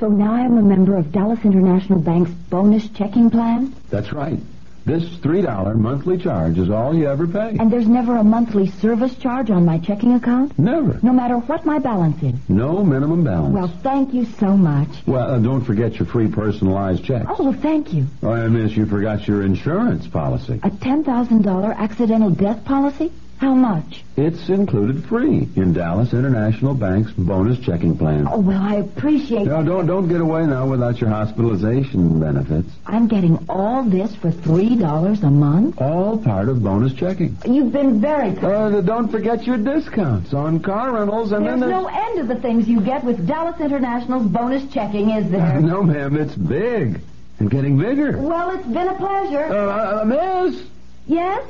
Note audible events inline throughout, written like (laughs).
So now I'm a member of Dallas International Bank's bonus checking plan? That's right. This $3 monthly charge is all you ever pay. And there's never a monthly service charge on my checking account? Never. No matter what my balance is? No minimum balance. Well, thank you so much. Well, uh, don't forget your free personalized checks. Oh, well, thank you. Oh, I miss you forgot your insurance policy. A $10,000 accidental death policy? How much? It's included free in Dallas International Bank's bonus checking plan. Oh, well, I appreciate Now, don't don't get away now without your hospitalization benefits. I'm getting all this for $3 a month? All part of bonus checking. You've been very kind. Uh, don't forget your discounts on car rentals and There's then no end to the things you get with Dallas International's bonus checking, is there? (laughs) No, ma'am, it's big and getting bigger. Well, it's been a pleasure. Uh, uh, miss, Yes?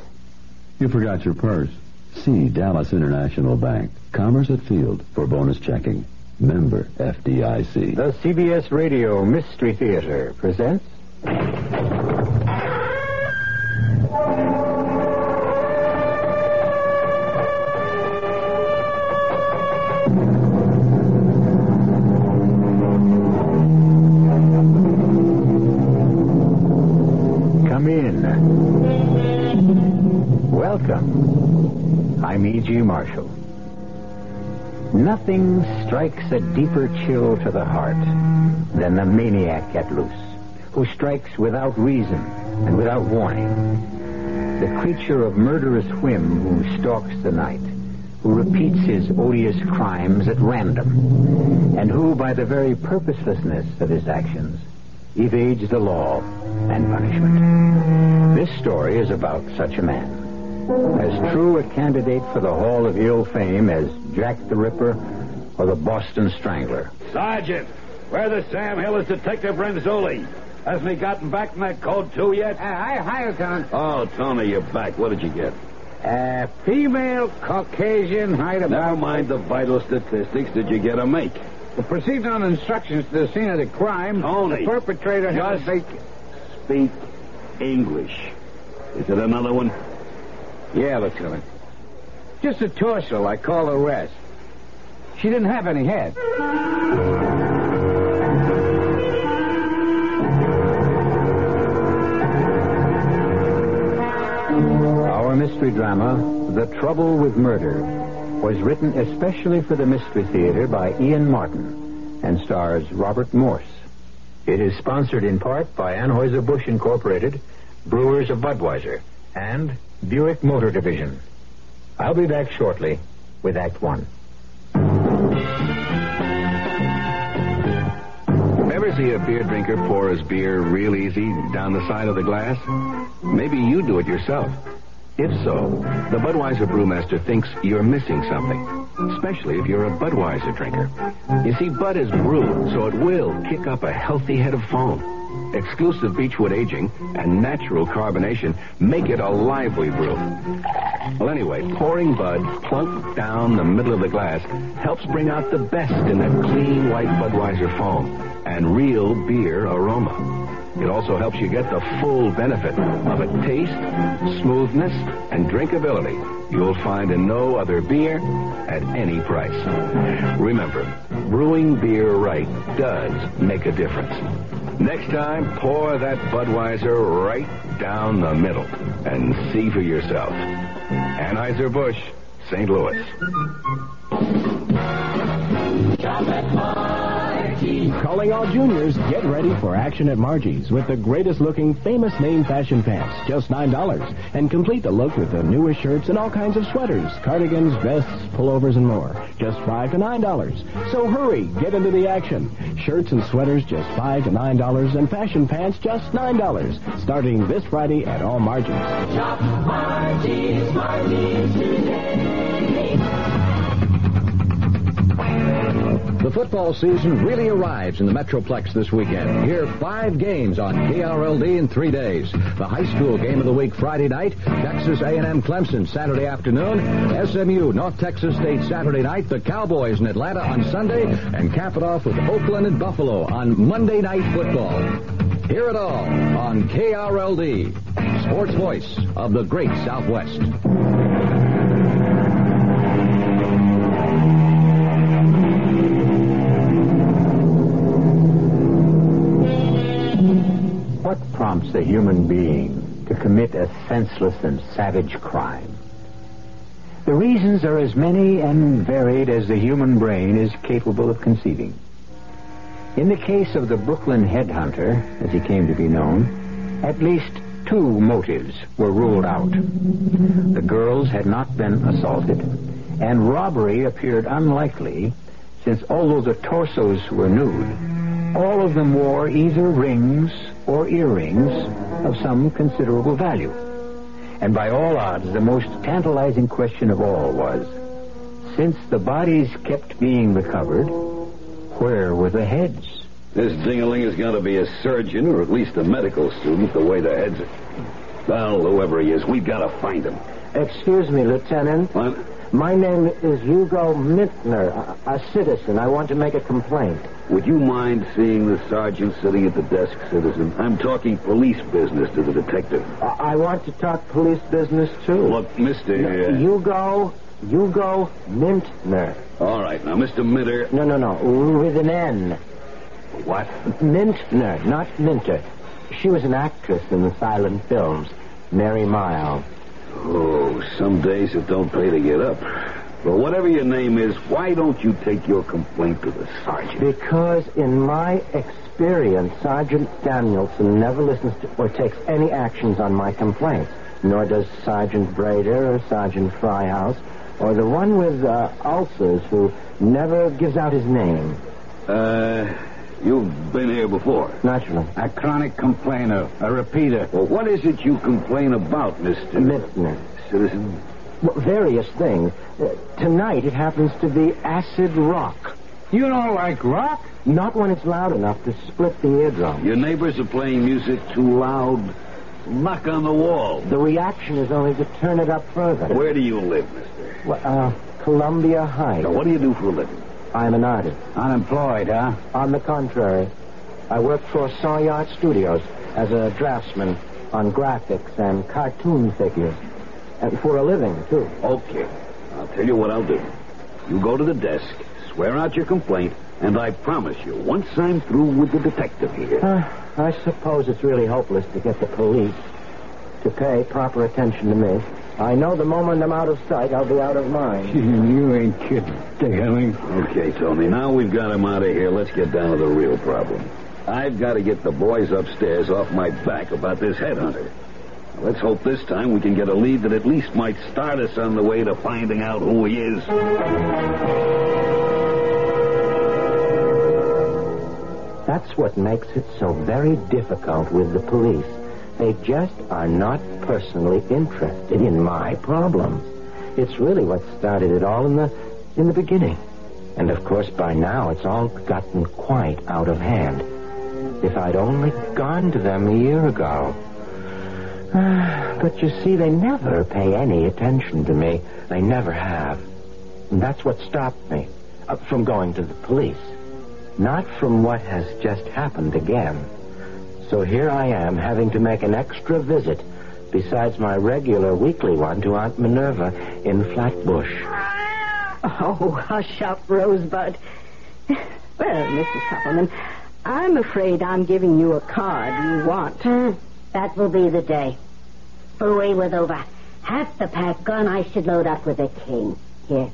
You forgot your purse. See Dallas International Bank, Commerce at Field for bonus checking. Member FDIC. The CBS Radio Mystery Theater presents. Welcome. Marshall. Nothing strikes a deeper chill to the heart than the maniac at loose, who strikes without reason and without warning. The creature of murderous whim who stalks the night, who repeats his odious crimes at random, and who, by the very purposelessness of his actions, evades the law and punishment. This story is about such a man as true a candidate for the Hall of Ill Fame as Jack the Ripper or the Boston Strangler. Sergeant, where the Sam Hill is Detective Renzulli? Hasn't he gotten back from that code two yet? i hi, Lieutenant. Oh, Tony, you're back. What did you get? Uh, female Caucasian height Never about... mind the vital statistics. Did you get a make? Proceeding on instructions to the scene of the crime, Tony. the perpetrator has... Just speak English. Is it another one? Yeah, Lieutenant. Just a torso I call rest. She didn't have any head. Our mystery drama, The Trouble with Murder, was written especially for the Mystery Theater by Ian Martin and stars Robert Morse. It is sponsored in part by Anheuser-Busch Incorporated, Brewers of Budweiser, and Buick Motor Division. I'll be back shortly with Act One. Ever see a beer drinker pour his beer real easy down the side of the glass? Maybe you do it yourself. If so, the Budweiser brewmaster thinks you're missing something, especially if you're a Budweiser drinker. You see, Bud is brewed, so it will kick up a healthy head of foam. Exclusive beechwood aging and natural carbonation make it a lively brew. Well, anyway, pouring Bud plunk down the middle of the glass helps bring out the best in that clean white Budweiser foam and real beer aroma. It also helps you get the full benefit of a taste, smoothness, and drinkability you'll find in no other beer at any price. Remember, brewing beer right does make a difference. Next time, pour that Budweiser right down the middle and see for yourself. Anheuser-Busch, St. Louis. Calling all juniors, get ready for action at Margie's with the greatest looking famous name fashion pants, just $9. And complete the look with the newest shirts and all kinds of sweaters, cardigans, vests, pullovers, and more. Just 5 to $9. So hurry, get into the action. Shirts and sweaters just 5 to $9 and fashion pants just $9. Starting this Friday at all Margie's. Shop Margie's, Margie's today. The football season really arrives in the Metroplex this weekend. Hear five games on KRLD in three days. The high school game of the week Friday night, Texas A&M Clemson Saturday afternoon, SMU North Texas State Saturday night, the Cowboys in Atlanta on Sunday, and cap it off with Oakland and Buffalo on Monday Night Football. Hear it all on KRLD, sports voice of the great Southwest. Prompts a human being to commit a senseless and savage crime? The reasons are as many and varied as the human brain is capable of conceiving. In the case of the Brooklyn headhunter, as he came to be known, at least two motives were ruled out. The girls had not been assaulted, and robbery appeared unlikely since although the torsos were nude, all of them wore either rings or earrings of some considerable value. And by all odds, the most tantalizing question of all was, since the bodies kept being recovered, where were the heads? This dingaling has got to be a surgeon or at least a medical student, the way the heads are. Well, whoever he is, we've got to find him. Excuse me, Lieutenant. What? My name is Hugo Mintner, a, a citizen. I want to make a complaint. Would you mind seeing the sergeant sitting at the desk, citizen? I'm talking police business to the detective. I, I want to talk police business, too. Look, Mister. Uh, Hugo, Hugo Mintner. All right, now, Mister Minter. No, no, no, with an N. What? Mintner, not Minter. She was an actress in the silent films. Mary Miles. Oh, some days it don't pay to get up. But whatever your name is, why don't you take your complaint to the sergeant? Because in my experience, Sergeant Danielson never listens to or takes any actions on my complaints. Nor does Sergeant Brader or Sergeant Fryhouse or the one with uh, ulcers who never gives out his name. Uh, you've been here before. Naturally. A chronic complainer, a repeater. Well, what is it you complain about, Mister Mintner. Citizen? Well, various things. Uh, tonight it happens to be acid rock. You don't like rock? Not when it's loud enough to split the eardrum. Your neighbors are playing music too loud. Knock on the wall. The reaction is only to turn it up further. Where do you live, mister? Well, uh, Columbia Heights. Now, what do you do for a living? I'm an artist. Unemployed, huh? On the contrary, I work for Sawyer Studios as a draftsman on graphics and cartoon figures. And for a living, too. Okay. I'll tell you what I'll do. You go to the desk, swear out your complaint, and I promise you, once I'm through with the detective here. Uh, I suppose it's really hopeless to get the police to pay proper attention to me. I know the moment I'm out of sight, I'll be out of mind. (laughs) you ain't kidding, Darling. Okay, Tony, now we've got him out of here. Let's get down to the real problem. I've got to get the boys upstairs off my back about this headhunter. Let's hope this time we can get a lead that at least might start us on the way to finding out who he is. That's what makes it so very difficult with the police. They just are not personally interested in my problems. It's really what started it all in the in the beginning. And of course by now it's all gotten quite out of hand. If I'd only gone to them a year ago. (sighs) But you see, they never pay any attention to me. They never have. And that's what stopped me uh, from going to the police. Not from what has just happened again. So here I am, having to make an extra visit, besides my regular weekly one, to Aunt Minerva in Flatbush. Oh, hush up, Rosebud. Well, Mrs. Suppleman, I'm afraid I'm giving you a card you want. Hmm, that will be the day. Away with over half the pack gone, I should load up with a king. Here.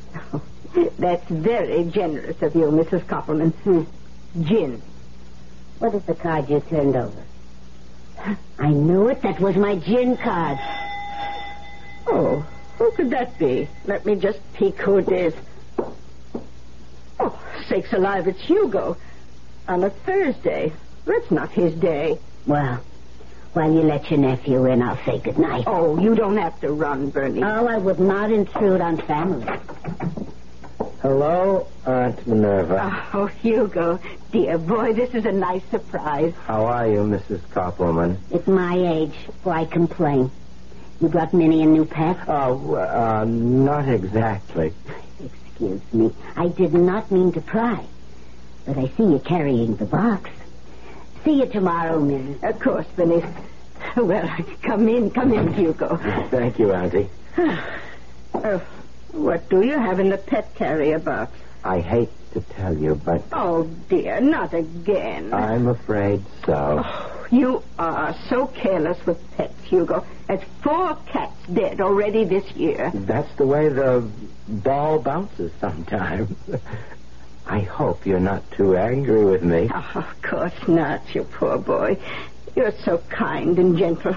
(laughs) That's very generous of you, Mrs. Koppelman. Hmm. Gin. What is the card you turned over? I knew it. That was my gin card. Oh, who could that be? Let me just peek who it is. Oh, sakes alive, it's Hugo. On a Thursday. That's not his day. Well, while you let your nephew in, I'll say good night. Oh, you don't have to run, Bernie. Oh, I would not intrude on family. Hello, Aunt Minerva. Oh, Hugo, dear boy, this is a nice surprise. How are you, Mrs. Koppelman? At my age, why complain? You brought Minnie a new pet? Oh, uh, not exactly. Excuse me. I did not mean to pry. But I see you carrying the box. See you tomorrow, Minnie. Of course, Benny. Well, come in, come in, Hugo. Thank you, Auntie. (sighs) Oh, what do you have in the pet carrier box? I hate to tell you, but Oh, dear, not again. I'm afraid so. Oh, you are so careless with pets, Hugo. There's four cats dead already this year. That's the way the ball bounces sometimes. I hope you're not too angry with me. Oh, of course not, you poor boy. You're so kind and gentle.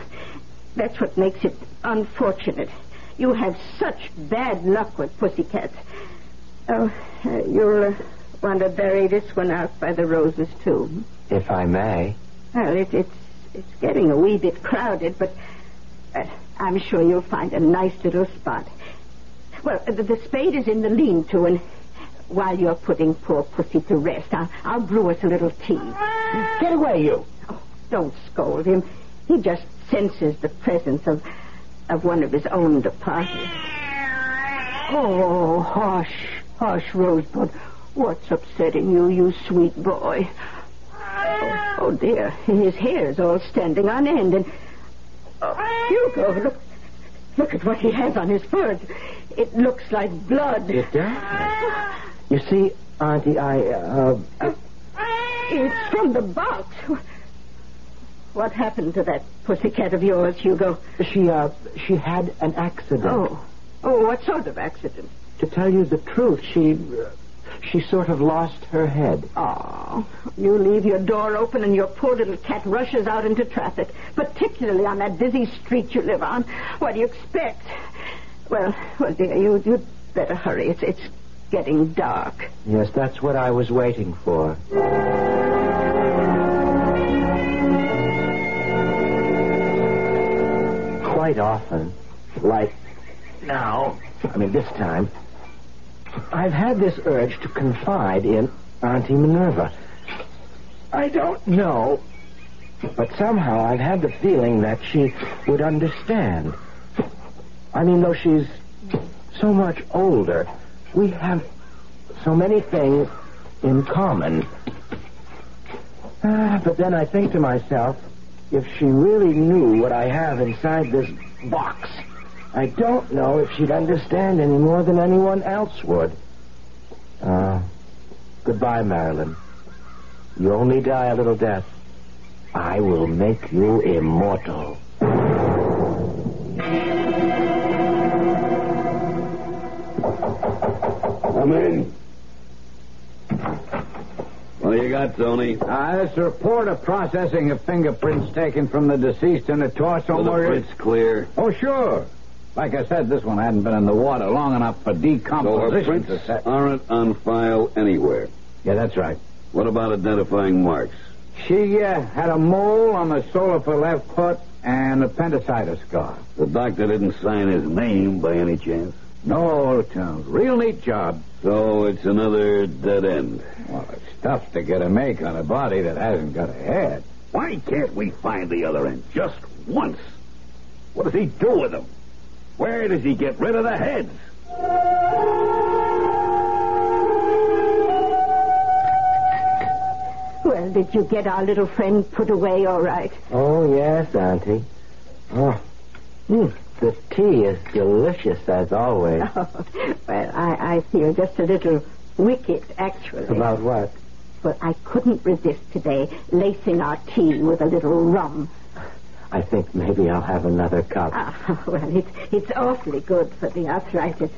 That's what makes it unfortunate. You have such bad luck with pussycats. Oh, uh, you'll uh, want to bury this one out by the roses, too. If I may. Well, it, it's it's getting a wee bit crowded, but uh, I'm sure you'll find a nice little spot. Well, the, the spade is in the lean-to, and while you're putting poor Pussy to rest, I'll, I'll brew us a little tea. Get away, you. Oh, don't scold him. He just senses the presence of of one of his own departed. Oh, hush, hush, Rosebud. What's upsetting you, you sweet boy? Oh, oh, dear, his hair's all standing on end, and oh, Hugo, look, look at what he has on his foot. It looks like blood. It does. You see, Auntie, I, uh... It's from the box. What happened to that pussycat of yours, Hugo? She, uh, she had an accident. Oh. Oh, what sort of accident? To tell you the truth, she, uh, she sort of lost her head. Oh, you leave your door open and your poor little cat rushes out into traffic, particularly on that busy street you live on. What do you expect? Well, well, dear, you, you'd better hurry. It's, it's getting dark. Yes, that's what I was waiting for. Quite often, like now, I mean this time, I've had this urge to confide in Auntie Minerva. I don't know, but somehow I've had the feeling that she would understand. I mean, though she's so much older, we have so many things in common. Ah, but then I think to myself, if she really knew what I have inside this box, I don't know if she'd understand any more than anyone else would. Uh, goodbye, Marilyn. You only die a little death. I will make you immortal. Come in. What do you got, Tony? Uh, this report of processing of fingerprints taken from the deceased in the torso Are the murder. prints clear? Oh, sure. Like I said, this one hadn't been in the water long enough for So decomposition prints to set. aren't on file anywhere. Yeah, that's right. What about identifying marks? She uh, had a mole on the sole of her left foot and appendicitis scar. The doctor didn't sign his name by any chance. No, Tom. Real neat job. So it's another dead end. Well, it's tough to get a make on a body that hasn't got a head. Why can't we find the other end just once? What does he do with them? Where does he get rid of the heads? Well, did you get our little friend put away all right? Oh, yes, Auntie. Oh, mm, the tea is delicious as always. (laughs) Oh, well, I, I feel just a little wicked, actually. About what? Well, I couldn't resist today lacing our tea with a little rum. I think maybe I'll have another cup. Ah, (laughs) well, it's, it's awfully good for the arthritis.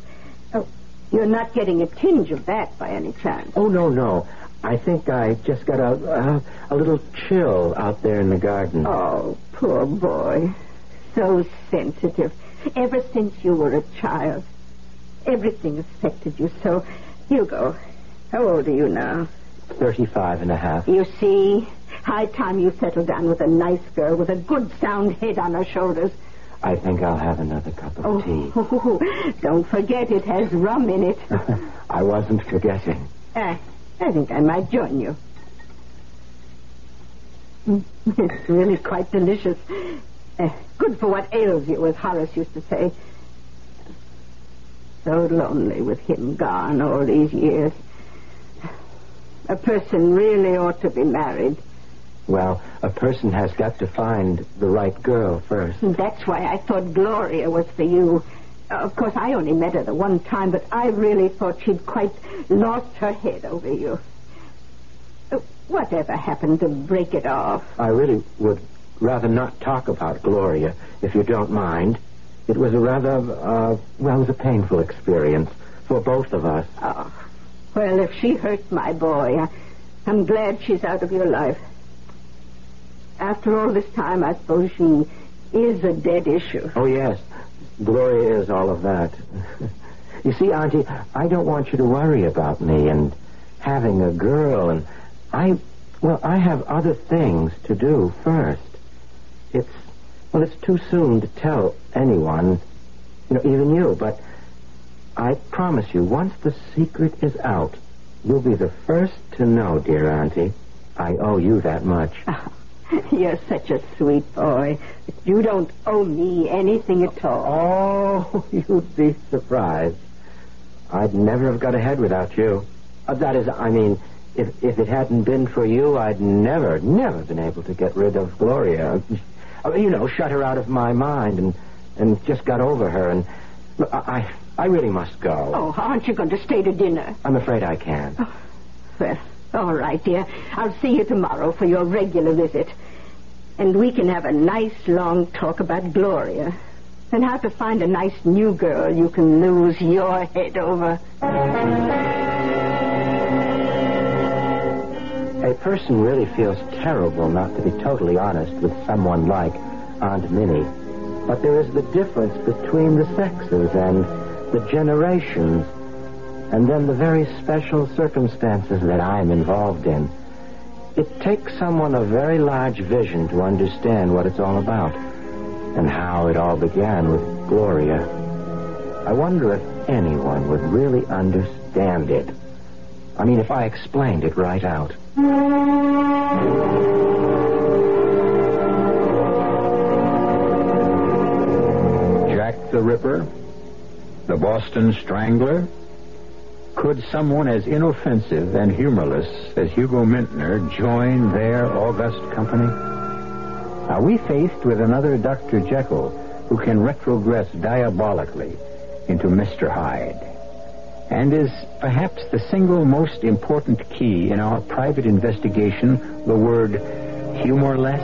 Oh, you're not getting a tinge of that by any chance. Oh, no, no. I think I just got a, uh, a little chill out there in the garden. Oh, poor boy. So sensitive. Ever since you were a child. Everything affected you so. Hugo, how old are you now? Thirty-five and a half. You see, high time you settled down with a nice girl with a good sound head on her shoulders. I think I'll have another cup of Oh, tea. (laughs) don't forget it has rum in it. (laughs) I wasn't forgetting. Uh, I think I might join you. Mm, (laughs) It's really quite delicious. Uh, good for what ails you, as Horace used to say. So lonely with him gone all these years. A person really ought to be married. Well, a person has got to find the right girl first. That's why I thought Gloria was for you. Of course, I only met her the one time, but I really thought she'd quite lost her head over you. Whatever happened to break it off? I really would rather not talk about Gloria, if you don't mind. It was a rather, uh, well, it was a painful experience for both of us. Oh, well, if she hurt my boy, I, I'm glad she's out of your life. After all this time, I suppose she is a dead issue. Oh, yes. Gloria is all of that. (laughs) you see, Auntie, I don't want you to worry about me and having a girl, and I, well, I have other things to do first. It's, well, it's too soon to tell anyone, you know, even you, but I promise you, once the secret is out, you'll be the first to know, dear Auntie. I owe you that much. (laughs) You're such a sweet boy. You don't owe me anything at all. Oh, (laughs) you'd be surprised. I'd never have got ahead without you. Uh, that is, I mean, if if it hadn't been for you, I'd never, never been able to get rid of Gloria. (laughs) Uh, you know, shut her out of my mind and and just got over her. And look, I I I really must go. Oh, aren't you going to stay to dinner? I'm afraid I can't. Well, all right, dear. I'll see you tomorrow for your regular visit. And we can have a nice long talk about Gloria. And how to find a nice new girl you can lose your head over. A person really feels terrible not to be totally honest with someone like Aunt Minnie. But there is the difference between the sexes and the generations, and then the very special circumstances that I'm involved in. It takes someone of very large vision to understand what it's all about and how it all began with Gloria. I wonder if anyone would really understand it. I mean, if I explained it right out. Jack the Ripper? The Boston Strangler? Could someone as inoffensive and humorless as Hugo Mintner join their august company? Are we faced with another Dr. Jekyll who can retrogress diabolically into Mr. Hyde? And is perhaps the single most important key in our private investigation the word humorless?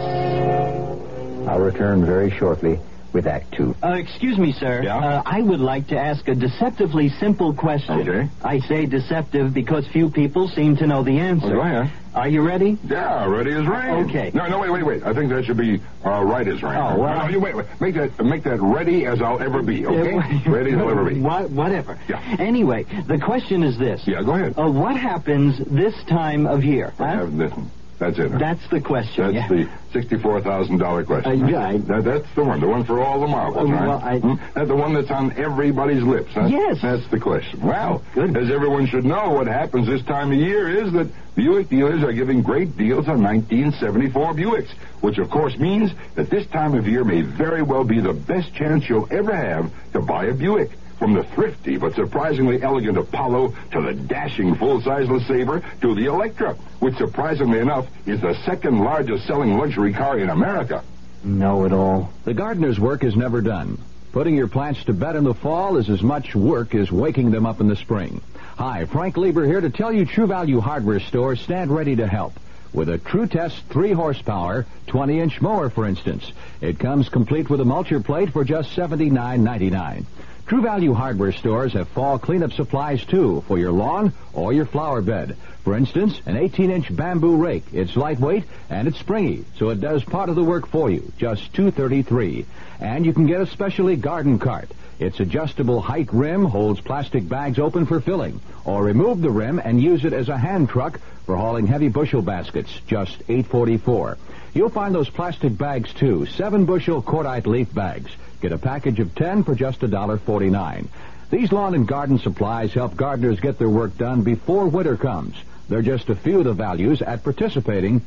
I'll return very shortly with Act Two. Uh, excuse me, sir. Yeah? Uh, I would like to ask a deceptively simple question. Okay. I say deceptive because few people seem to know the answer. Do I, huh? Are you ready? Yeah, ready as rain. Okay. No, no, wait, wait, wait. I think that should be uh, right as rain. Oh, well, No, no, you wait, wait. Make that, make that ready as I'll ever be, (laughs) okay? ready as I'll ever be. (laughs) What, whatever. Yeah. Anyway, the question is this. Yeah, go ahead. Uh, what happens this time of year? I have listen. That's it. huh? That's the question. That's yeah. the sixty-four thousand dollar question. Uh, yeah, I- That- that's the one. The one for all the marbles, Uh, right? well, I- Hmm? That's the one that's on everybody's lips. Huh? Yes. That's the question. Well, good. as everyone should know, what happens this time of year is that Buick dealers are giving great deals on 1974 Buicks, which of course means that this time of year may very well be the best chance you'll ever have to buy a Buick. From the thrifty but surprisingly elegant Apollo to the dashing full-size LeSabre to the Electra, which surprisingly enough is the second largest selling luxury car in America. Know it all. The gardener's work is never done. Putting your plants to bed in the fall is as much work as waking them up in the spring. Hi, Frank Lieber here to tell you True Value Hardware stores stand ready to help. With a True Test 3 horsepower, 20 inch mower, for instance. It comes complete with a mulcher plate for just $79.99. True Value Hardware stores have fall cleanup supplies too for your lawn or your flower bed. For instance, an 18-inch bamboo rake. It's lightweight and it's springy, so it does part of the work for you. Just 233. And you can get a specially garden cart. Its adjustable height rim holds plastic bags open for filling, or remove the rim and use it as a hand truck for hauling heavy bushel baskets, just $8.44. You'll find those plastic bags too, seven bushel cordite leaf bags. Get a package of 10 for just $1.49. These lawn and garden supplies help gardeners get their work done before winter comes. They're just a few of the values at participating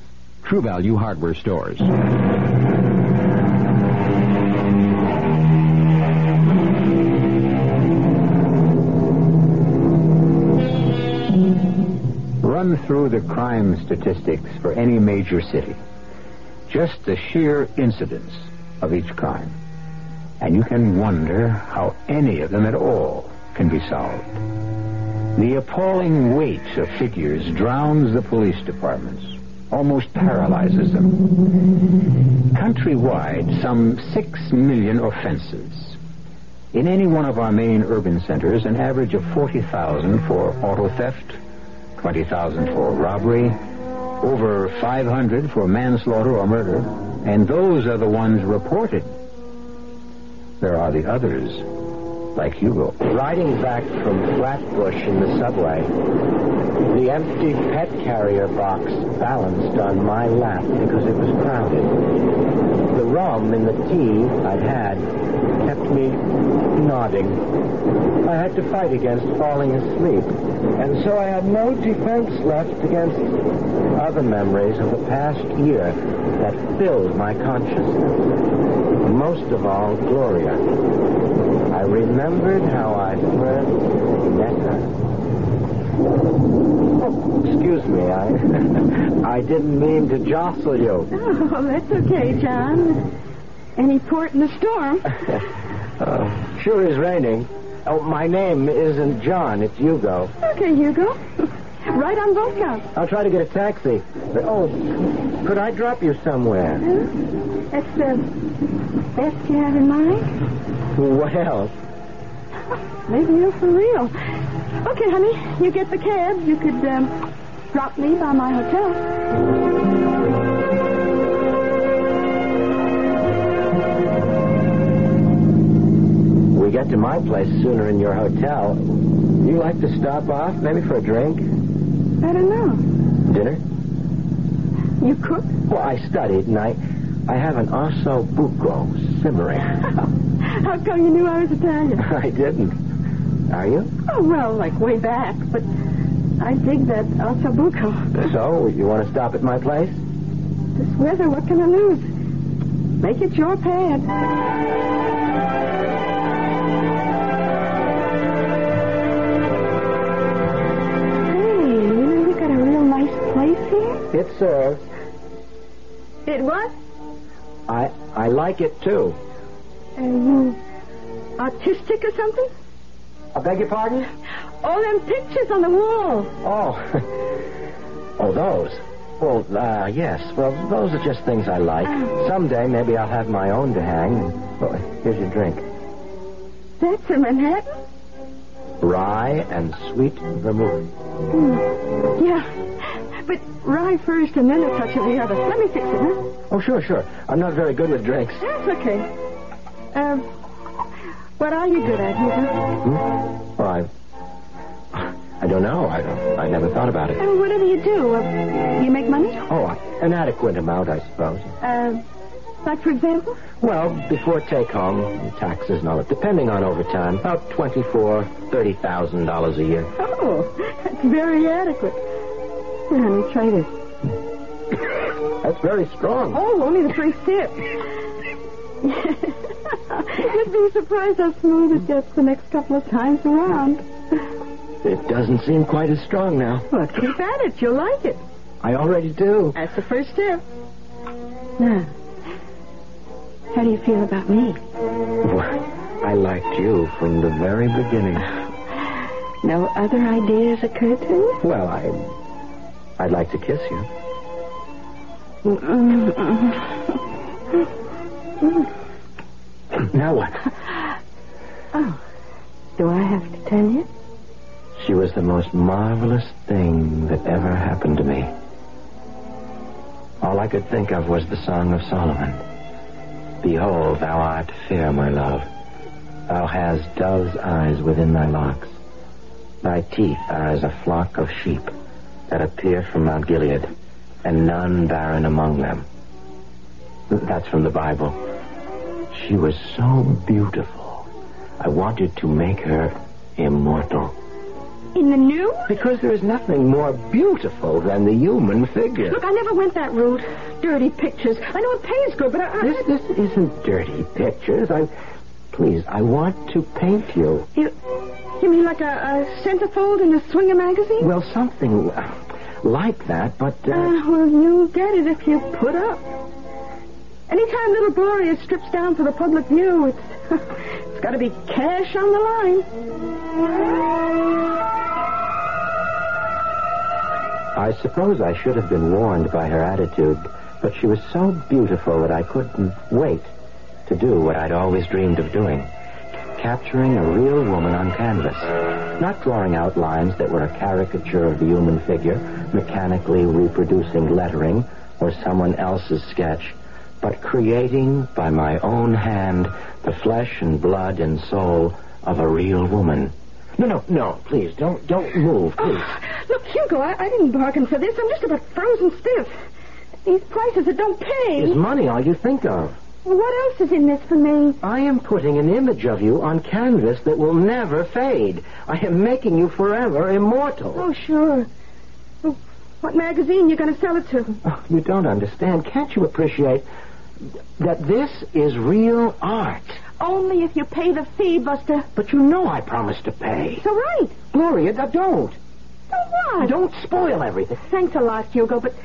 True Value hardware stores. Run through the crime statistics for any major city. Just the sheer incidence of each crime. And you can wonder how any of them at all can be solved. The appalling weight of figures drowns the police departments, almost paralyzes them. Countrywide, some six million offenses. In any one of our main urban centers, an average of 40,000 for auto theft, 20,000 for robbery, over 500 for manslaughter or murder, and those are the ones reported. There are the others, like Hugo. Riding back from Flatbush in the subway, the empty pet carrier box balanced on my lap because it was crowded. The rum in the tea I'd had kept me nodding. I had to fight against falling asleep, and so I had no defense left against other memories of the past year that filled my consciousness. Most of all, Gloria. I remembered how I first met her. Oh, excuse me, I (laughs) I didn't mean to jostle you. Oh, that's okay, John. Any port in the storm? Uh, (laughs) sure is raining. Oh, my name isn't John, it's Hugo. Okay, Hugo. (laughs) Right on both counts. I'll try to get a taxi. But, oh, could I drop you somewhere? That's the best you have in mind? What else? Maybe you're for real. Okay, honey, you get the cab. You could um, drop me by my hotel. Get to my place sooner in your hotel. You like to stop off, maybe for a drink? I don't know. Dinner? You cook? Well, I studied, and I, I have an osso buco simmering. (laughs) How come you knew I was Italian? (laughs) I didn't. Are you? Oh, well, like way back, but I dig that ossobuco. So, you want to stop at my place? This weather, what can I lose? Make it your pad. Place here? It serves. It what? I, I like it, too. Are you autistic or something? I beg your pardon? All them pictures on the wall. Oh. (laughs) oh, those. Well, uh, yes. Well, those are just things I like. Someday, maybe I'll have my own to hang. Oh, here's your drink. That's a Manhattan? Rye and sweet vermouth. Hmm. Yeah. But rye first and then a touch of the other. Let me fix it, huh? Oh, sure, sure. I'm not very good with drinks. That's okay. Um, what are you good at, Hugo? Hmm? Well, I... I don't know. I don't. I never thought about it. Uh, whatever you do, uh, you make money? Oh, an adequate amount, I suppose. Uh, like, for example? Well, before take home, taxes and all that, depending on overtime, about twenty-four, thirty thousand dollars a year. Oh, that's very adequate. Here, honey, try this. That's very strong. Oh, only the first sip. (laughs) You'd be surprised how smooth it gets the next couple of times around. It doesn't seem quite as strong now. Well, keep at it. You'll like it. I already do. That's the first step. Now, how do you feel about me? Well, I liked you from the very beginning. No other ideas occur to you? Well, I, I'd like to kiss you. (laughs) Now what? Oh, do I have to tell you? She was the most marvelous thing that ever happened to me. All I could think of was the Song of Solomon. Behold, thou art fair, my love, Thou hast dove's eyes within thy locks. Thy teeth are as a flock of sheep that appear from Mount Gilead, and none barren among them. That's from the Bible. She was so beautiful. I wanted to make her immortal. In the new? Because there is nothing more beautiful than the human figure. Look, I never went that route. Dirty pictures. I know it pays good, but I... This, this isn't dirty pictures. I... Please, I want to paint you. You, you mean like a, a centerfold in a swinger magazine? Well, something like that, but... Uh... Uh, well, you'll get it if you put up. Anytime little Gloria strips down for the public view, it's (laughs) it's got to be cash on the line. I suppose I should have been warned by her attitude, but she was so beautiful that I couldn't wait to do what I'd always dreamed of doing. Capturing a real woman on canvas. Not drawing out lines that were a caricature of the human figure, mechanically reproducing lettering or someone else's sketch, but creating by my own hand the flesh and blood and soul of a real woman. No, no, no, please, don't don't move, oh, please. Oh, look, Hugo, I, I didn't bargain for this. I'm just about frozen stiff. These prices that don't pay. Is money all you think of? Well, what else is in this for me? I am putting an image of you on canvas that will never fade. I am making you forever immortal. Oh, sure. Well, what magazine you going to sell it to? Oh, you don't understand. Can't you appreciate that this is real art? Only if you pay the fee, Buster. But you know I promised to pay. So right. Gloria, don't. So what? Don't spoil everything. Thanks a lot, Hugo, but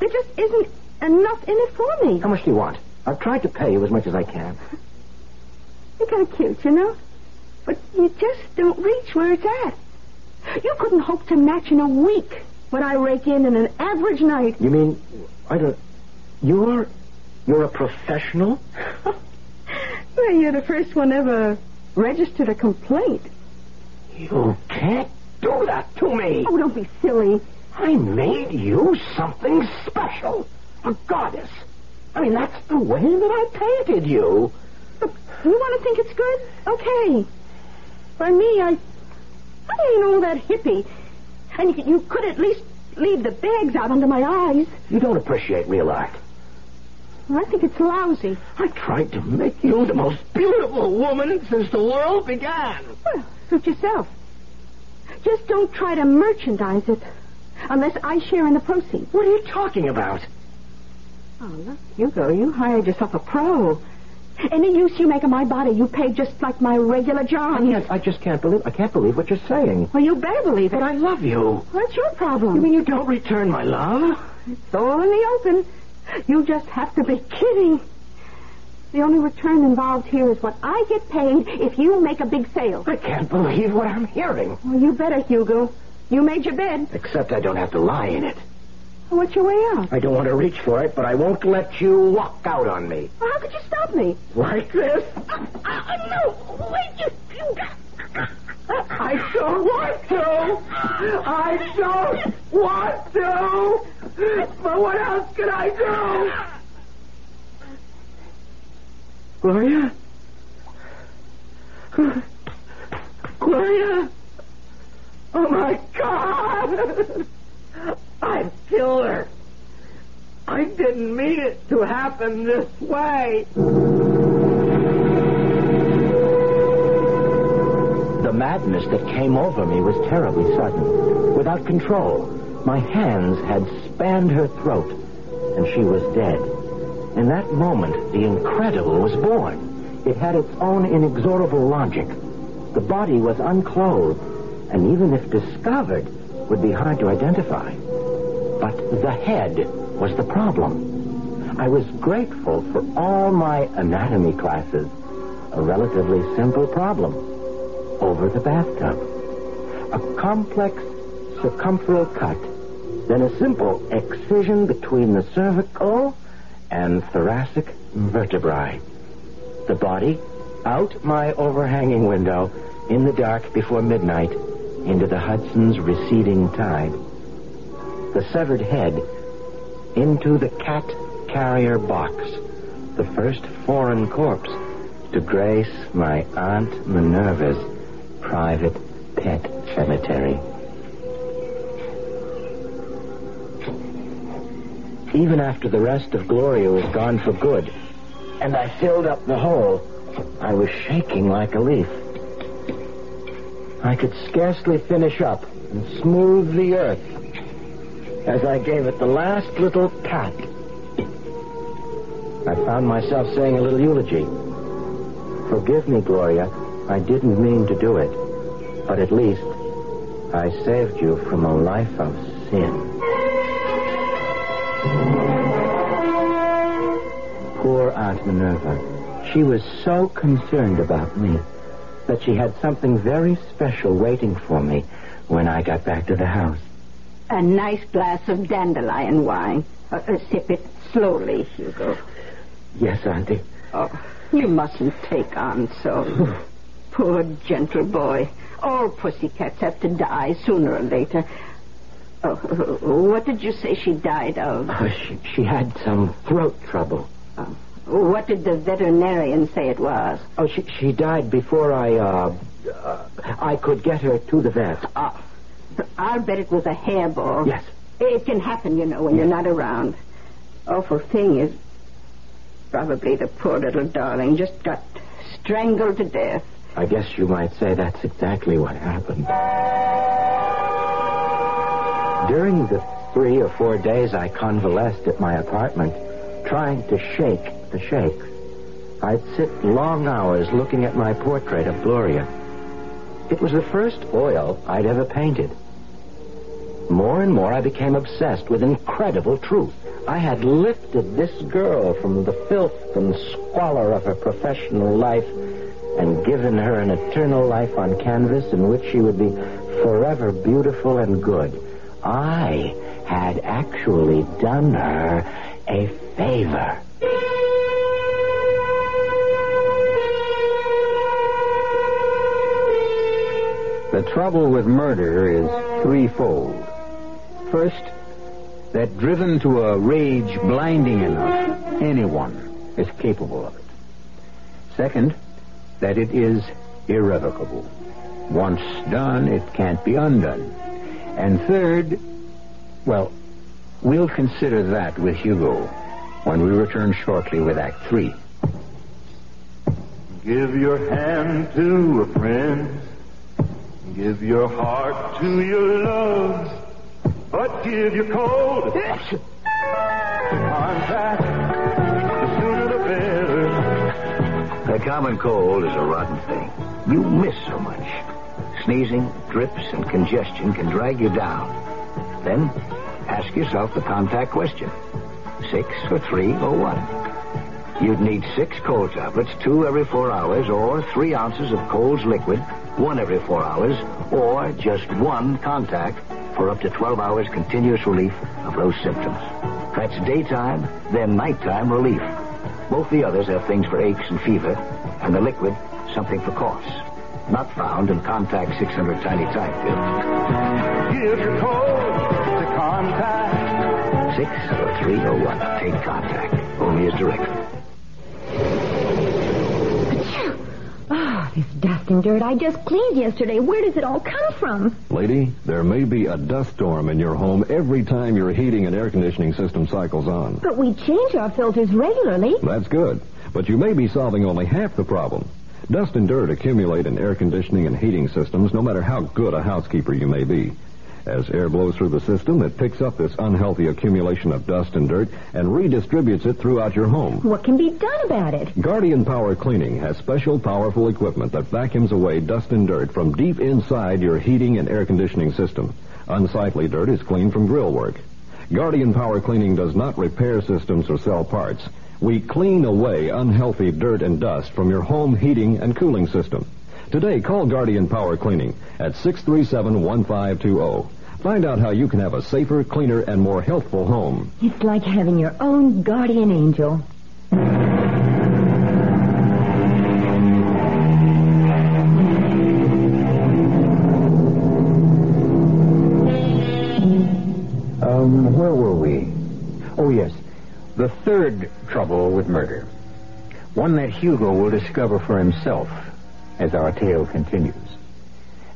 there just isn't enough in it for me. How much do you want? I've tried to pay you as much as I can. You're kind of cute, you know? But you just don't reach where it's at. You couldn't hope to match in a week what I rake in in an average night. You mean, I don't... You're... You're a professional? (laughs) well, you're the first one ever registered a complaint. You can't do that to me. Oh, don't be silly. I made you something special. A goddess. I mean, that's the way that I painted you. You want to think it's good? Okay. For me, I, I ain't all that hippie. And you, you could at least leave the bags out under my eyes. You don't appreciate real art. I think it's lousy. I tried to make you the most beautiful woman since the world began. Well, suit yourself. Just don't try to merchandise it. Unless I share in the proceeds. What are you talking about? Oh, look, Hugo, you hired yourself a pro. Any use you make of my body, you pay just like my regular job. I can't, I just can't believe, I can't believe what you're saying. Well, you better believe it. But I love you. That's your problem. You mean you don't return my love? It's all in the open. You just have to be kidding. The only return involved here is what I get paid if you make a big sale. I can't believe what I'm hearing. Well, you better, Hugo. You made your bed. Except I don't have to lie in it. What's your way out? I don't want to reach for it, but I won't let you walk out on me. Well, how could you stop me? Like this? Uh, uh, no, wait, you, you got... I don't want to. I don't want terribly sudden. Without control, my hands had spanned her throat, and she was dead. In that moment, the incredible was born. It had its own inexorable logic. The body was unclothed, and even if discovered, would be hard to identify. But the head was the problem. I was grateful for all my anatomy classes. A relatively simple problem. Over the bathtub. A complex circumferential cut. Then a simple excision between the cervical and thoracic vertebrae. The body out my overhanging window in the dark before midnight into the Hudson's receding tide. The severed head into the cat carrier box, the first foreign corpse to grace my Aunt Minerva's private pet cemetery. Even after the rest of Gloria was gone for good, and I filled up the hole, I was shaking like a leaf. I could scarcely finish up and smooth the earth as I gave it the last little pat. I found myself saying a little eulogy. Forgive me, Gloria. I didn't mean to do it. But at least I saved you from a life of sin. Poor Aunt Minerva. She was so concerned about me that she had something very special waiting for me when I got back to the house. A nice glass of dandelion wine. Uh, uh, sip it slowly, Hugo. Yes, Auntie. Oh, you mustn't take on so. (sighs) Poor gentle boy. All pussycats have to die sooner or later. Oh, what did you say she died of? Oh, she, she had some throat trouble. Oh, what did the veterinarian say it was? Oh, she, she died before I, uh, uh, I could get her to the vet. Oh, I'll bet it was a hairball. Yes. It can happen, you know, when you're not around. Awful thing is, probably the poor little darling just got strangled to death. I guess you might say that's exactly what happened. During the three or four days I convalesced at my apartment, trying to shake the shakes, I'd sit long hours looking at my portrait of Gloria. It was the first oil I'd ever painted. More and more I became obsessed with incredible truth. I had lifted this girl from the filth and squalor of her professional life and given her an eternal life on canvas in which she would be forever beautiful and good. I had actually done her a favor. The trouble with murder is threefold. First, that driven to a rage blinding enough, anyone is capable of it. Second, that it is irrevocable. Once done, it can't be undone. And third, well, we'll consider that with Hugo when we return shortly with Act Three. Give your hand to a friend. Give your heart to your loves. But give your cold Contac. The common cold is a rotten thing. You miss so much. Sneezing, drips, and congestion can drag you down. Then ask yourself the Contac question. Six or three or one? You'd need six cold tablets, two every four hours, or three ounces of Cold's liquid, one every four hours, or just one Contac for up to 12 hours continuous relief of those symptoms. That's daytime, then nighttime relief. Both the others have things for aches and fever, and the liquid, something for coughs. Not found in Contac 600 Tiny Time pills. Give your cold to Contac. Six or three or one. Take Contac. Only as directed. Oh, this dust and dirt I just cleaned yesterday. Where does it all come from? Lady, there may be a dust storm in your home every time your heating and air conditioning system cycles on. But we change our filters regularly. That's good. But you may be solving only half the problem. Dust and dirt accumulate in air conditioning and heating systems no matter how good a housekeeper you may be. As air blows through the system, it picks up this unhealthy accumulation of dust and dirt and redistributes it throughout your home. What can be done about it? Guardian Power Cleaning has special powerful equipment that vacuums away dust and dirt from deep inside your heating and air conditioning system. Unsightly dirt is cleaned from grill work. Guardian Power Cleaning does not repair systems or sell parts. We clean away unhealthy dirt and dust from your home heating and cooling system. Today, call Guardian Power Cleaning at 637-1520. Find out how you can have a safer, cleaner, and more healthful home. It's like having your own guardian angel. Um, where were we? Oh, yes. The third trouble with murder. One that Hugo will discover for himself as our tale continues.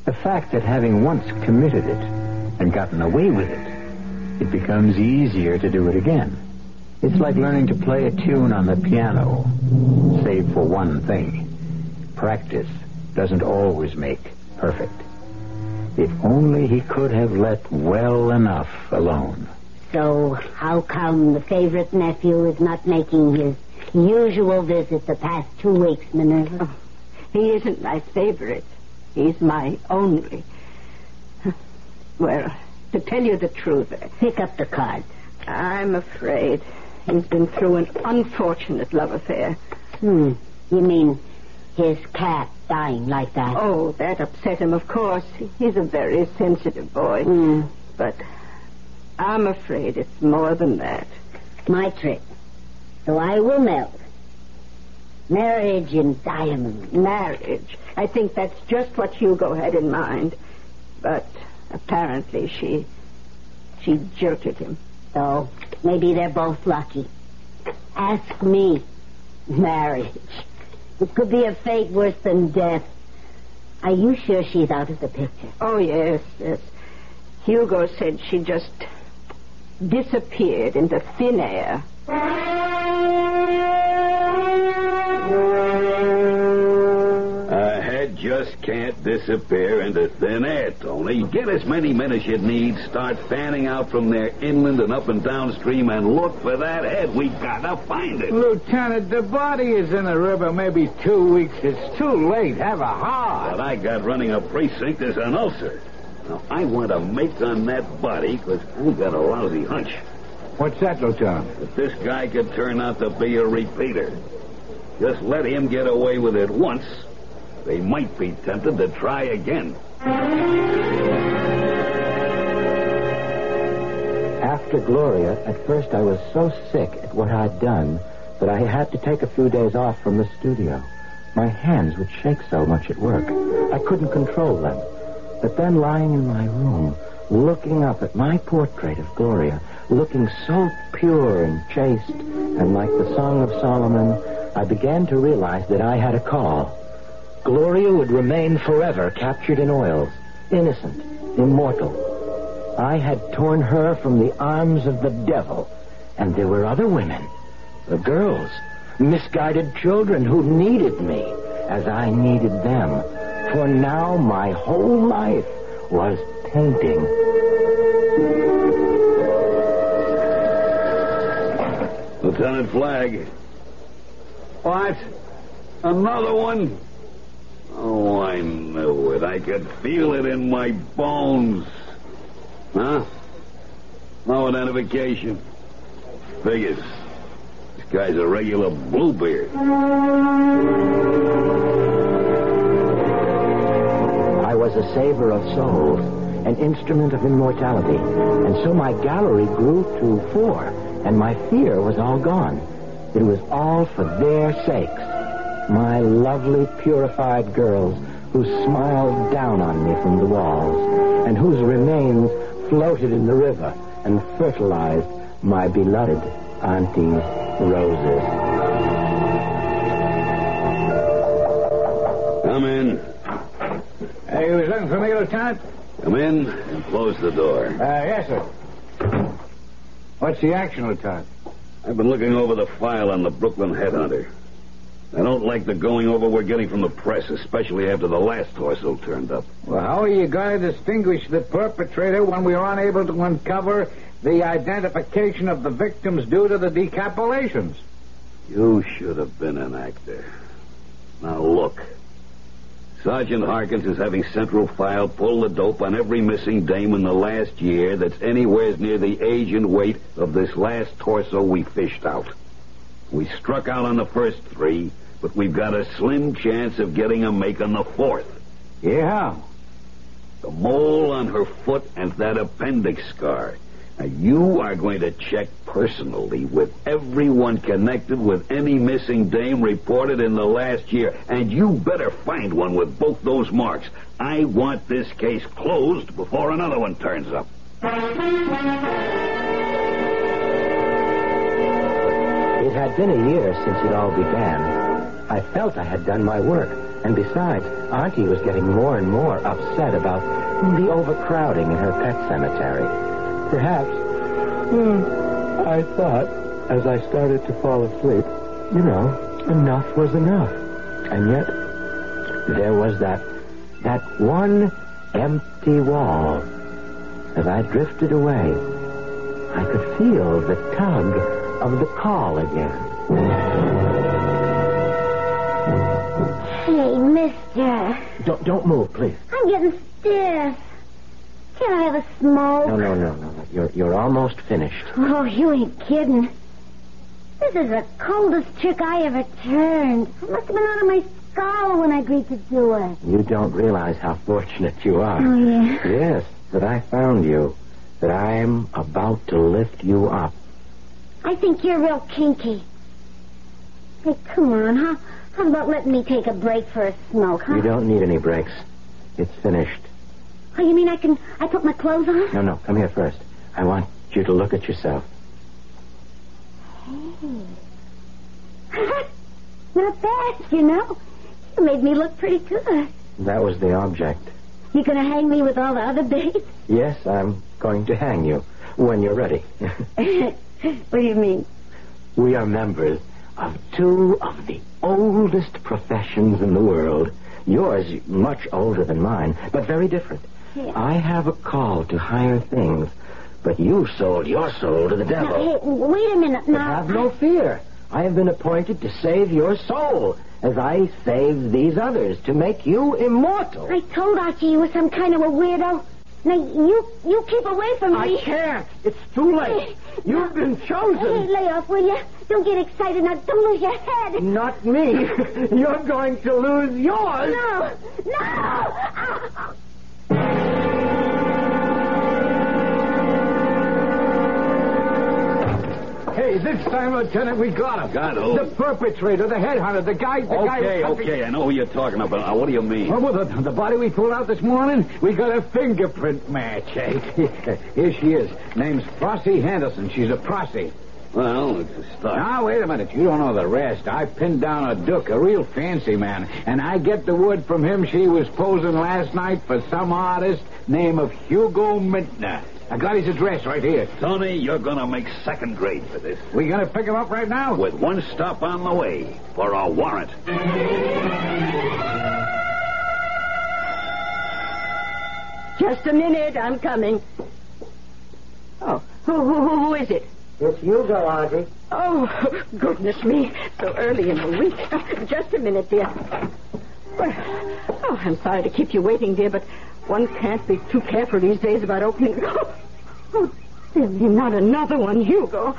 The fact that having once committed it and gotten away with it, it becomes easier to do it again. It's like learning to play a tune on the piano, save for one thing. Practice doesn't always make perfect. If only he could have let well enough alone. So, how come the favorite nephew is not making his usual visit the past two weeks, Minerva? Oh, he isn't my favorite. He's my only. Well, to tell you the truth, pick up the card. I'm afraid he's been through an unfortunate love affair. Hmm. You mean his cat dying like that? Oh, that upset him, of course. He's a very sensitive boy. Hmm. But I'm afraid it's more than that. My trick. So I will melt. Marriage in diamonds. Marriage. I think that's just what Hugo had in mind. But apparently she she jilted him. So maybe they're both lucky. Ask me. Marriage. It could be a fate worse than death. Are you sure she's out of the picture? Oh, yes, yes. Hugo said she just disappeared into thin air. (laughs) A just can't disappear into thin air, Tony. Get as many men as you need, start fanning out from there inland and up and downstream, and look for that head. We gotta find it. Lieutenant, the body is in the river maybe two weeks. It's too late. Have a heart. What I got running a precinct is an ulcer. Now, I want to make on that body because I got a lousy hunch. What's that, Lieutenant? That this guy could turn out to be a repeater. Just let him get away with it once. They might be tempted to try again. After Gloria, at first I was so sick at what I'd done that I had to take a few days off from the studio. My hands would shake so much at work. I couldn't control them. But then lying in my room, looking up at my portrait of Gloria, looking so pure and chaste, and like the Song of Solomon, I began to realize that I had a call. Gloria would remain forever captured in oils, innocent, immortal. I had torn her from the arms of the devil, and there were other women, the girls, misguided children who needed me as I needed them. For now my whole life was painting. Lieutenant Flagg. What? Another one? Oh, I knew it. I could feel it in my bones. Huh? No identification. Figures. This guy's a regular bluebeard. I was a saver of souls, an instrument of immortality, and so my gallery grew to four, and my fear was all gone. It was all for their sakes. My lovely, purified girls who smiled down on me from the walls, and whose remains floated in the river and fertilized my beloved Auntie's roses. Come in. Hey, you was looking for me, Lieutenant? Come in and close the door. Uh, yes, sir. What's the action, Lieutenant? I've been looking over the file on the Brooklyn headhunter. I don't like the going over we're getting from the press, especially after the last torso turned up. Well, how are you going to distinguish the perpetrator when we are unable to uncover the identification of the victims due to the decapitations? You should have been an actor. Now look. Sergeant Harkins is having Central File pull the dope on every missing dame in the last year that's anywhere near the age and weight of this last torso we fished out. We struck out on the first three, but we've got a slim chance of getting a make on the fourth. Yeah. The mole on her foot and that appendix scar. Now, you are going to check personally with everyone connected with any missing dame reported in the last year, and you better find one with both those marks. I want this case closed before another one turns up. It had been a year since it all began, I felt I had done my work. And besides, Auntie was getting more and more upset about the overcrowding in her pet cemetery. Perhaps, hmm, I thought, as I started to fall asleep, you know, enough was enough. And yet, there was that, that one empty wall. As I drifted away, I could feel the tug of the call again. Hey, mister. Don't, don't move, please. I'm getting stiff. Can I have a smoke? No, no, no, no. You're, you're almost finished. Oh, you ain't kidding. This is the coldest trick I ever turned. I must have been out of my skull when I agreed to do it. You don't realize how fortunate you are. Oh, yeah? Yes, that I found you. That I'm about to lift you up. I think you're real kinky. Hey, come on, huh? How about letting me take a break for a smoke, huh? You don't need any breaks. It's finished. Oh, you mean I can I put my clothes on? No, no, come here first. I want you to look at yourself. Hey. (laughs) Not bad, you know. You made me look pretty good. That was the object. You gonna hang me with all the other babes? Yes, I'm going to hang you when you're ready. (laughs) (laughs) what do you mean? we are members of two of the oldest professions in the world. Yours much older than mine, but very different. Yeah. I have a call to higher things, but you sold your soul to the devil. Now, hey, wait a minute But now. have no fear. I have been appointed to save your soul, as I saved these others, to make you immortal. I told Archie you were some kind of a weirdo. Now, you you keep away from me. I can't. It's too late. You've been Hey, chosen. lay off, will you? Don't get excited. Now, don't lose your head. Not me. (laughs) You're going to lose yours. No, no! Hey, this time, Lieutenant, we got him. Got who? The perpetrator, the headhunter, the guy, the guy. Okay, who- okay, I know who you're talking about. Now, what do you mean? Well, well, the, the body we pulled out this morning, we got a fingerprint match. eh? (laughs) Here she is. Name's Flossie Henderson. She's a prossy. Well, it's a start. Now, wait a minute. You don't know the rest. I pinned down a duke, a real fancy man, and I get the word from him she was posing last night for some artist named of Hugo Mintner. I got his address right here. Tony, you're gonna make second grade for this. We gonna pick him up right now? With one stop on the way for a warrant. Just a minute. I'm coming. Oh, who, who, who, who is it? It's Hugo, Audrey. Oh, goodness me. So early in the week. Just a minute, dear. Well, oh, I'm sorry to keep you waiting, dear, but one can't be too careful these days about opening. (gasps) Oh, oh me, not another one, Hugo.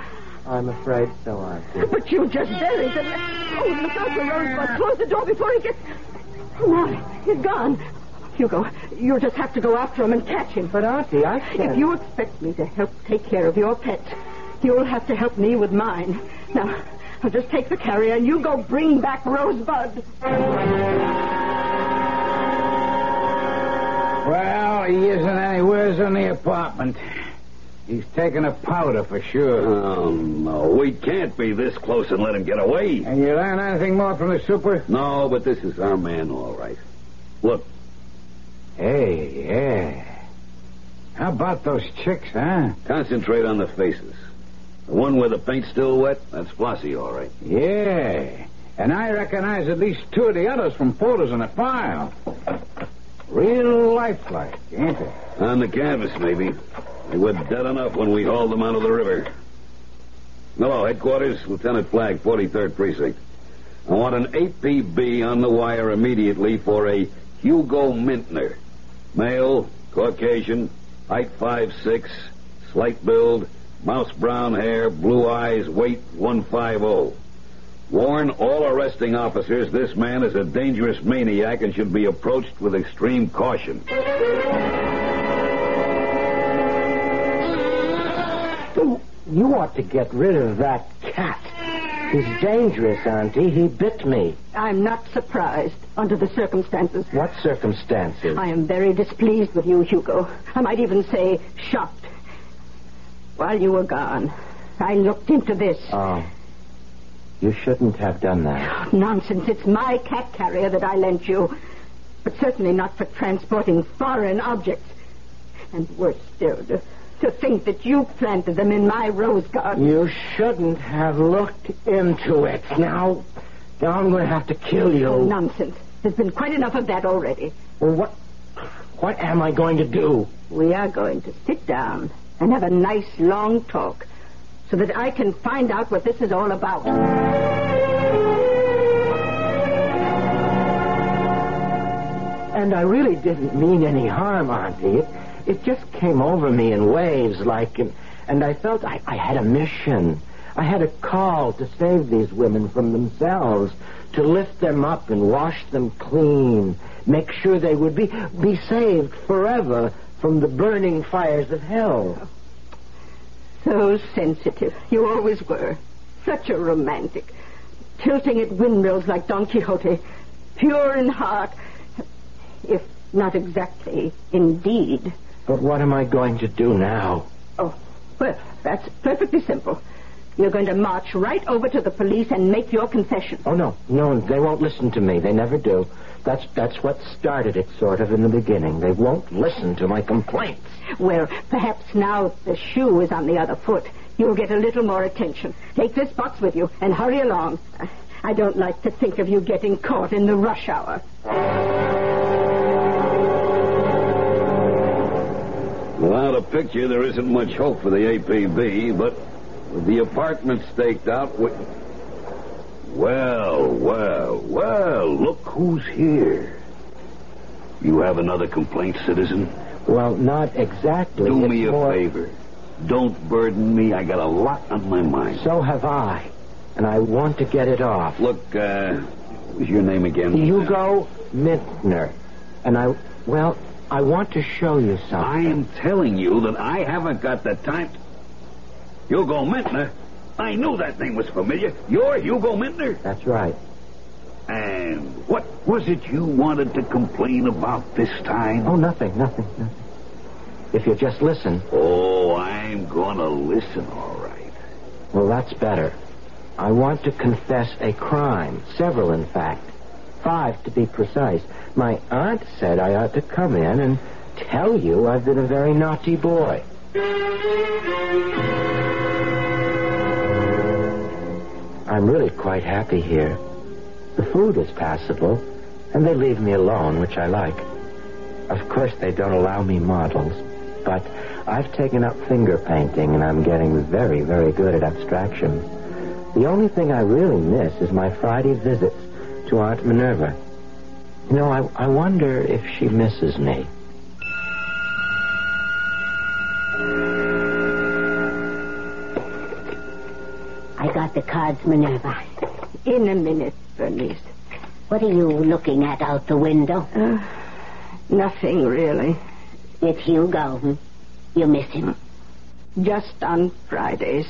I'm afraid so, Auntie. But you just buried them. Oh, look out for Rosebud. Close the door before he gets. Oh, now, he's gone. Hugo, you'll just have to go after him and catch him. But, Auntie, I can't. If you expect me to help take care of your pet, you'll have to help me with mine. Now, I'll just take the carrier and you go bring back Rosebud. Well, he isn't anywheres in the apartment. He's taking a powder for sure. Oh, no. We can't be this close and let him get away. And you learn anything more from the super? No, but this is our man, all right. Look, Hey, yeah. How about those chicks, huh? concentrate on the faces. The one where the paint's still wet, that's Flossie, all right. Yeah. And I recognize at least two of the others from photos in the file. Real lifelike, ain't they? On the canvas, maybe. They were dead enough when we hauled them out of the river. Hello, headquarters, Lieutenant Flagg, 43rd Precinct. I want an APB on the wire immediately for a Hugo Mintner. Male, Caucasian, height five six, slight build, mouse brown hair, blue eyes, weight 150. Warn all arresting officers this man is a dangerous maniac and should be approached with extreme caution. You ought to get rid of that cat. He's dangerous, Auntie. He bit me. I'm not surprised under the circumstances. What circumstances? I am very displeased with you, Hugo. I might even say shocked. While you were gone, I looked into this. Oh. You shouldn't have done that. Nonsense. It's my cat carrier that I lent you. But certainly not for transporting foreign objects. And worse still, to, to think that you planted them in my rose garden. You shouldn't have looked into it. Now, now I'm going to have to kill you. Oh, nonsense. There's been quite enough of that already. Well, what, what am I going to do? We are going to sit down and have a nice long talk so that I can find out what this is all about. And I really didn't mean any harm, Auntie. It, it just came over me in waves, like, and, and I felt I, I had a mission. I had a call to save these women from themselves, to lift them up and wash them clean, make sure they would be, be saved forever from the burning fires of hell. So sensitive. You always were. Such a romantic. Tilting at windmills like Don Quixote. Pure in heart. If not exactly, indeed. But what am I going to do now? Oh, well, that's perfectly simple. You're going to march right over to the police and make your confession. Oh, no. No, they won't listen to me. They never do. That's, that's what started it, sort of, in the beginning. They won't listen to my complaints. Well, perhaps now the shoe is on the other foot. You'll get a little more attention. Take this box with you and hurry along. I don't like to think of you getting caught in the rush hour. Without a picture, there isn't much hope for the APB, but with the apartment staked out, we... Well, well, well, look who's here. You have another complaint, citizen? Well, not exactly. Do It's me a more- favor. Don't burden me. I got a lot on my mind. So have I. And I want to get it off. Look, uh, what was your name again? Hugo Mintner. And I, well, I want to show you something. I am telling you that I haven't got the time. Hugo Mintner? I knew that name was familiar. You're Hugo Mintner? That's right. And what was it you wanted to complain about this time? Oh, nothing, nothing, nothing. If you just listen. Oh, I'm gonna listen, all right. Well, that's better. I want to confess a crime. Several, in fact. Five, to be precise. My aunt said I ought to come in and tell you I've been a very naughty boy. I'm really quite happy here. The food is passable, and they leave me alone, which I like. Of course, they don't allow me models, but I've taken up finger painting, and I'm getting very, very good at abstraction. The only thing I really miss is my Friday visits to Aunt Minerva. You know, I, I wonder if she misses me. I got the cards, Minerva. In a minute, Bernice. What are you looking at out the window? Uh, nothing, really. It's Hugo. Hmm? You miss him. Just on Fridays.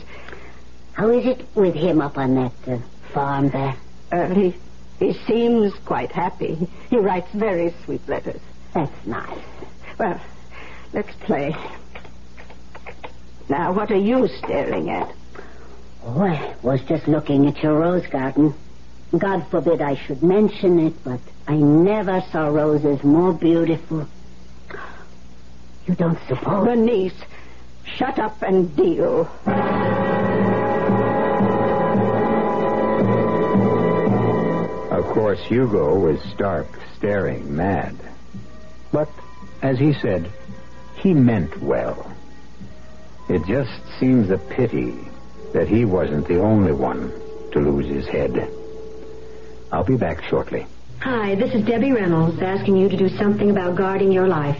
How is it with him up on that uh, farm there? Uh, he, he seems quite happy. He writes very sweet letters. That's nice. Well, let's play. Now, what are you staring at? Oh, I was just looking at your rose garden. God forbid I should mention it, but I never saw roses more beautiful. You don't suppose? Bernice, shut up and deal. Of course, Hugo was stark, staring mad. But, as he said, he meant well. It just seems a pity that he wasn't the only one to lose his head. I'll be back shortly. Hi, this is Debbie Reynolds asking you to do something about guarding your life.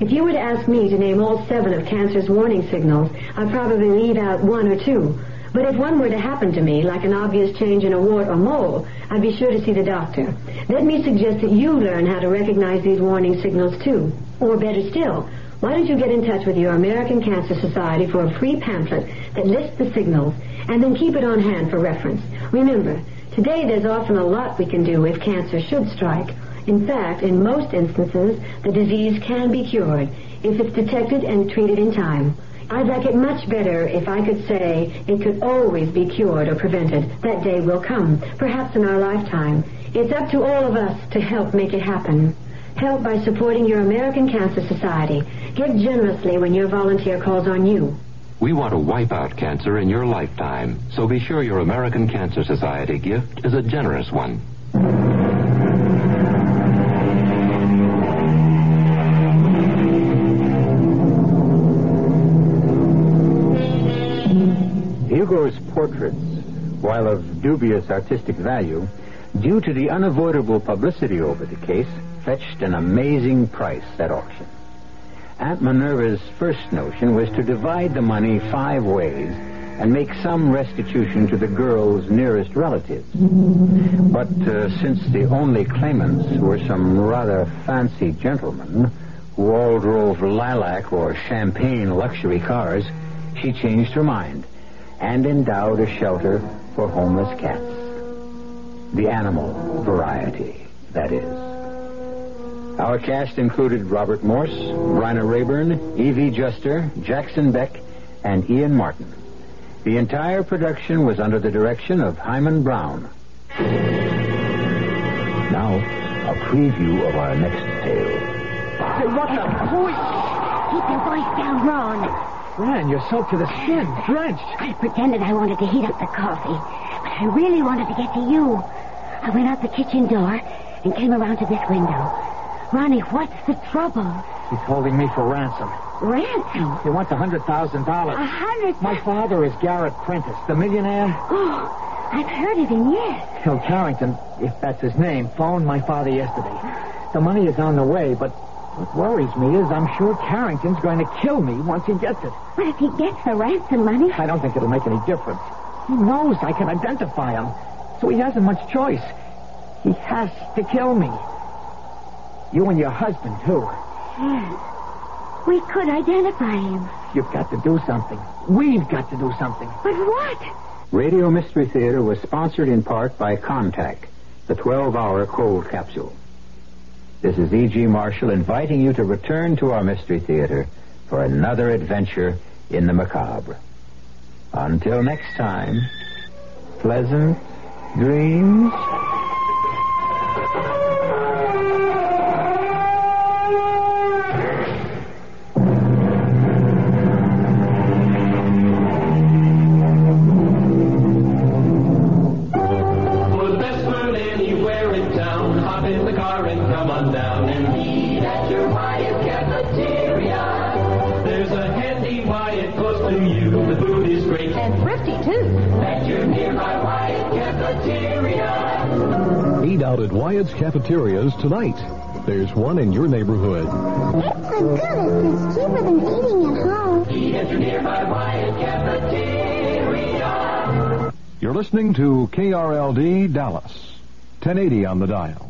If you were to ask me to name all seven of cancer's warning signals, I'd probably leave out one or two. But if one were to happen to me, like an obvious change in a wart or mole, I'd be sure to see the doctor. Let me suggest that you learn how to recognize these warning signals too. Or better still, why don't you get in touch with your American Cancer Society for a free pamphlet that lists the signals and then keep it on hand for reference. Remember, today there's often a lot we can do if cancer should strike. In fact, in most instances, the disease can be cured if it's detected and treated in time. I'd like it much better if I could say it could always be cured or prevented. That day will come, perhaps in our lifetime. It's up to all of us to help make it happen. Help by supporting your American Cancer Society. Give generously when your volunteer calls on you. We want to wipe out cancer in your lifetime, so be sure your American Cancer Society gift is a generous one. Hugo's portraits, while of dubious artistic value, due to the unavoidable publicity over the case, fetched an amazing price at auction. Aunt Minerva's first notion was to divide the money five ways and make some restitution to the girl's nearest relatives. But uh, since the only claimants were some rather fancy gentlemen who all drove lilac or champagne luxury cars, she changed her mind and endowed a shelter for homeless cats. The animal variety, that is. Our cast included Robert Morse, Bryna Raeburn, Evie Juster, Jackson Beck, and Ian Martin. The entire production was under the direction of Himan Brown. Now, a preview of our next tale. Hey, what the? Who Keep your voice down, Ron. Fran, you're soaked to the skin, drenched. I pretended I wanted to heat up the coffee, but I really wanted to get to you. I went out the kitchen door and came around to this window. Ronnie, what's the trouble? He's holding me for ransom. Ransom? He wants a hundred thousand dollars. A hundred? My father is Garrett Prentice, the millionaire. Oh, I've heard of him, yes. Hill Carrington, if that's his name, phoned my father yesterday. The money is on the way, but what worries me is I'm sure Carrington's going to kill me once he gets it. But if he gets the ransom money... I don't think it'll make any difference. He knows I can identify him, so he hasn't much choice. He has to kill me. You and your husband, too. Yes. We could identify him. You've got to do something. We've got to do something. But what? Radio Mystery Theater was sponsored in part by Contac, the 12-hour cold capsule. This is E.G. Marshall inviting you to return to our Mystery Theater for another adventure in the macabre. Until next time, pleasant dreams. Cafeterias tonight. There's one in your neighborhood. It's the goodest. It's cheaper than eating at home. Eat at your nearby Wyatt cafeteria. You're listening to KRLD Dallas, 1080 on the dial.